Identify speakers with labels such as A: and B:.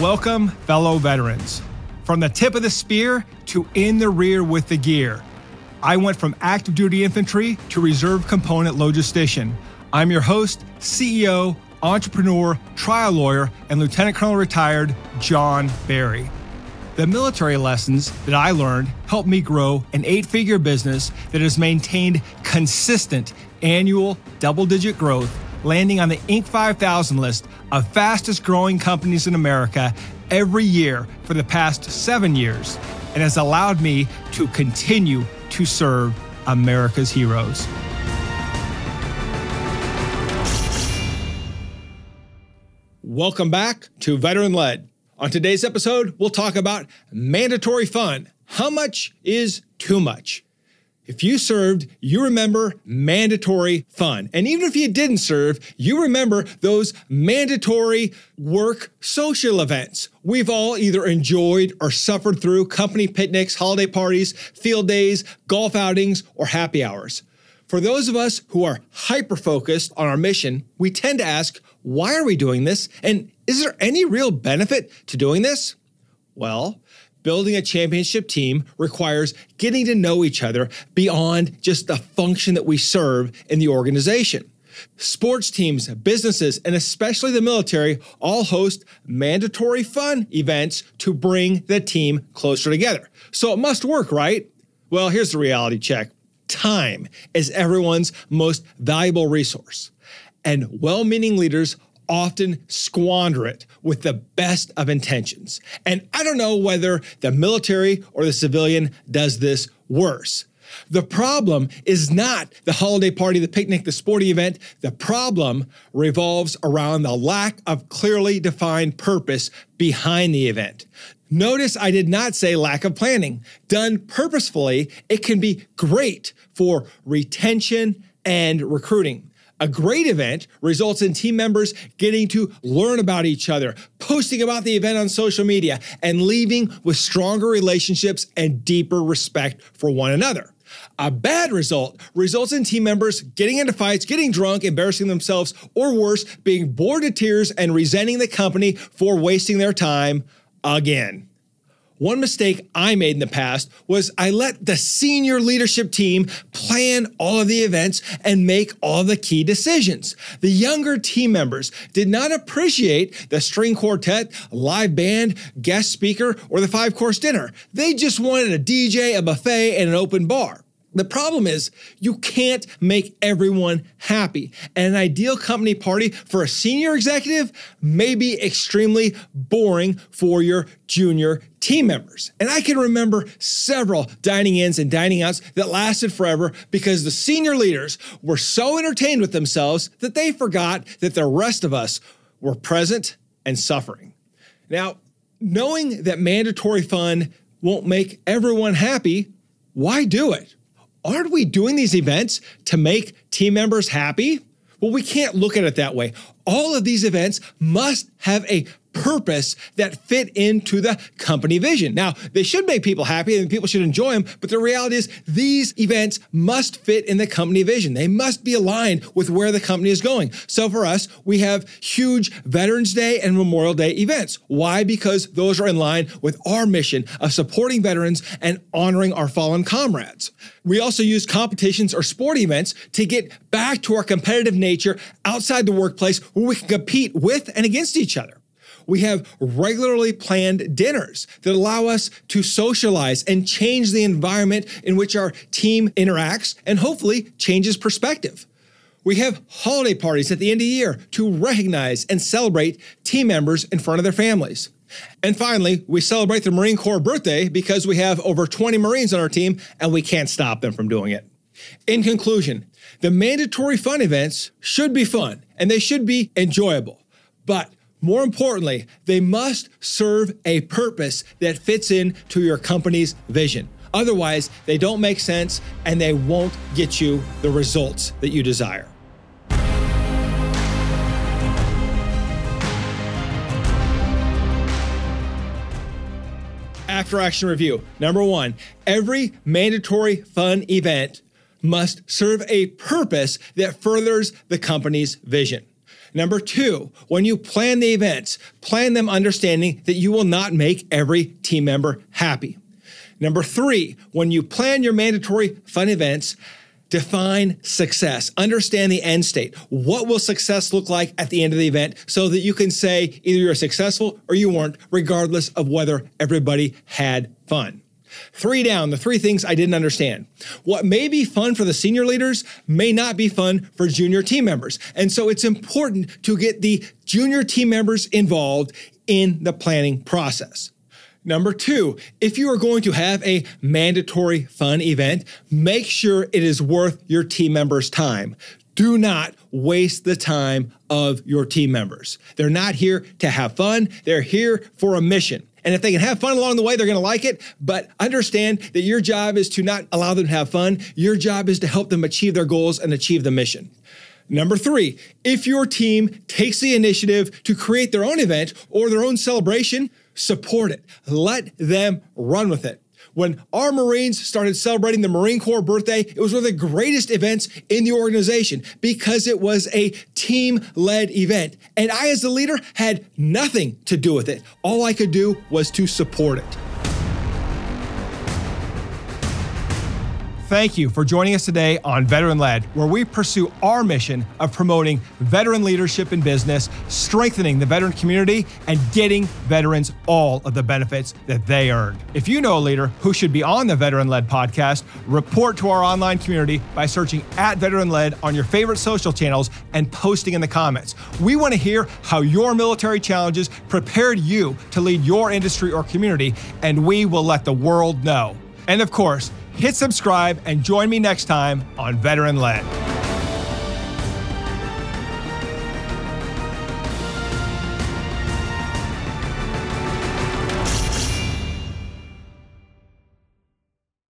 A: Welcome, fellow veterans. From the tip of the spear to in the rear with the gear. I went from active duty infantry to reserve component logistician. I'm your host, CEO, entrepreneur, trial lawyer, and Lieutenant Colonel retired John Berry. The military lessons that I learned helped me grow an eight figure business that has maintained consistent annual double digit growth, landing on the Inc. 5000 list of fastest growing companies in America every year for the past seven years, and has allowed me to continue to serve America's heroes. Welcome back to Veteran Led. On today's episode, we'll talk about mandatory fun. How much is too much? If you served, you remember mandatory fun. And even if you didn't serve, you remember those mandatory work social events. We've all either enjoyed or suffered through company picnics, holiday parties, field days, golf outings, or happy hours. For those of us who are hyper focused on our mission, we tend to ask, why are we doing this? And is there any real benefit to doing this? Well, building a championship team requires getting to know each other beyond just the function that we serve in the organization. Sports teams, businesses, and especially the military all host mandatory fun events to bring the team closer together. So it must work, right? Well, here's the reality check time is everyone's most valuable resource. And well meaning leaders often squander it with the best of intentions. And I don't know whether the military or the civilian does this worse. The problem is not the holiday party, the picnic, the sporting event. The problem revolves around the lack of clearly defined purpose behind the event. Notice I did not say lack of planning. Done purposefully, it can be great for retention and recruiting. A great event results in team members getting to learn about each other, posting about the event on social media, and leaving with stronger relationships and deeper respect for one another. A bad result results in team members getting into fights, getting drunk, embarrassing themselves, or worse, being bored to tears and resenting the company for wasting their time again. One mistake I made in the past was I let the senior leadership team plan all of the events and make all the key decisions. The younger team members did not appreciate the string quartet, live band, guest speaker, or the five course dinner. They just wanted a DJ, a buffet, and an open bar. The problem is you can't make everyone happy. And an ideal company party for a senior executive may be extremely boring for your junior team members. And I can remember several dining ins and dining outs that lasted forever because the senior leaders were so entertained with themselves that they forgot that the rest of us were present and suffering. Now, knowing that mandatory fun won't make everyone happy, why do it? Aren't we doing these events to make team members happy? Well, we can't look at it that way. All of these events must have a purpose that fit into the company vision. Now, they should make people happy and people should enjoy them, but the reality is these events must fit in the company vision. They must be aligned with where the company is going. So for us, we have huge Veterans Day and Memorial Day events. Why? Because those are in line with our mission of supporting veterans and honoring our fallen comrades. We also use competitions or sport events to get back to our competitive nature outside the workplace where we can compete with and against each other. We have regularly planned dinners that allow us to socialize and change the environment in which our team interacts and hopefully changes perspective. We have holiday parties at the end of the year to recognize and celebrate team members in front of their families. And finally, we celebrate the Marine Corps birthday because we have over 20 Marines on our team and we can't stop them from doing it. In conclusion, the mandatory fun events should be fun and they should be enjoyable. But more importantly, they must serve a purpose that fits into your company's vision. Otherwise, they don't make sense and they won't get you the results that you desire. After action review. Number one, every mandatory fun event must serve a purpose that furthers the company's vision. Number two, when you plan the events, plan them understanding that you will not make every team member happy. Number three, when you plan your mandatory fun events, define success. Understand the end state. What will success look like at the end of the event so that you can say either you're successful or you weren't, regardless of whether everybody had fun. Three down, the three things I didn't understand. What may be fun for the senior leaders may not be fun for junior team members. And so it's important to get the junior team members involved in the planning process. Number two, if you are going to have a mandatory fun event, make sure it is worth your team members' time. Do not waste the time of your team members. They're not here to have fun, they're here for a mission. And if they can have fun along the way, they're going to like it. But understand that your job is to not allow them to have fun. Your job is to help them achieve their goals and achieve the mission. Number three, if your team takes the initiative to create their own event or their own celebration, support it. Let them run with it. When our Marines started celebrating the Marine Corps birthday, it was one of the greatest events in the organization because it was a team led event. And I, as the leader, had nothing to do with it. All I could do was to support it. Thank you for joining us today on Veteran Led, where we pursue our mission of promoting veteran leadership in business, strengthening the veteran community, and getting veterans all of the benefits that they earned. If you know a leader who should be on the Veteran Led podcast, report to our online community by searching at Veteran Led on your favorite social channels and posting in the comments. We want to hear how your military challenges prepared you to lead your industry or community, and we will let the world know. And of course, hit subscribe and join me next time on Veteran Led.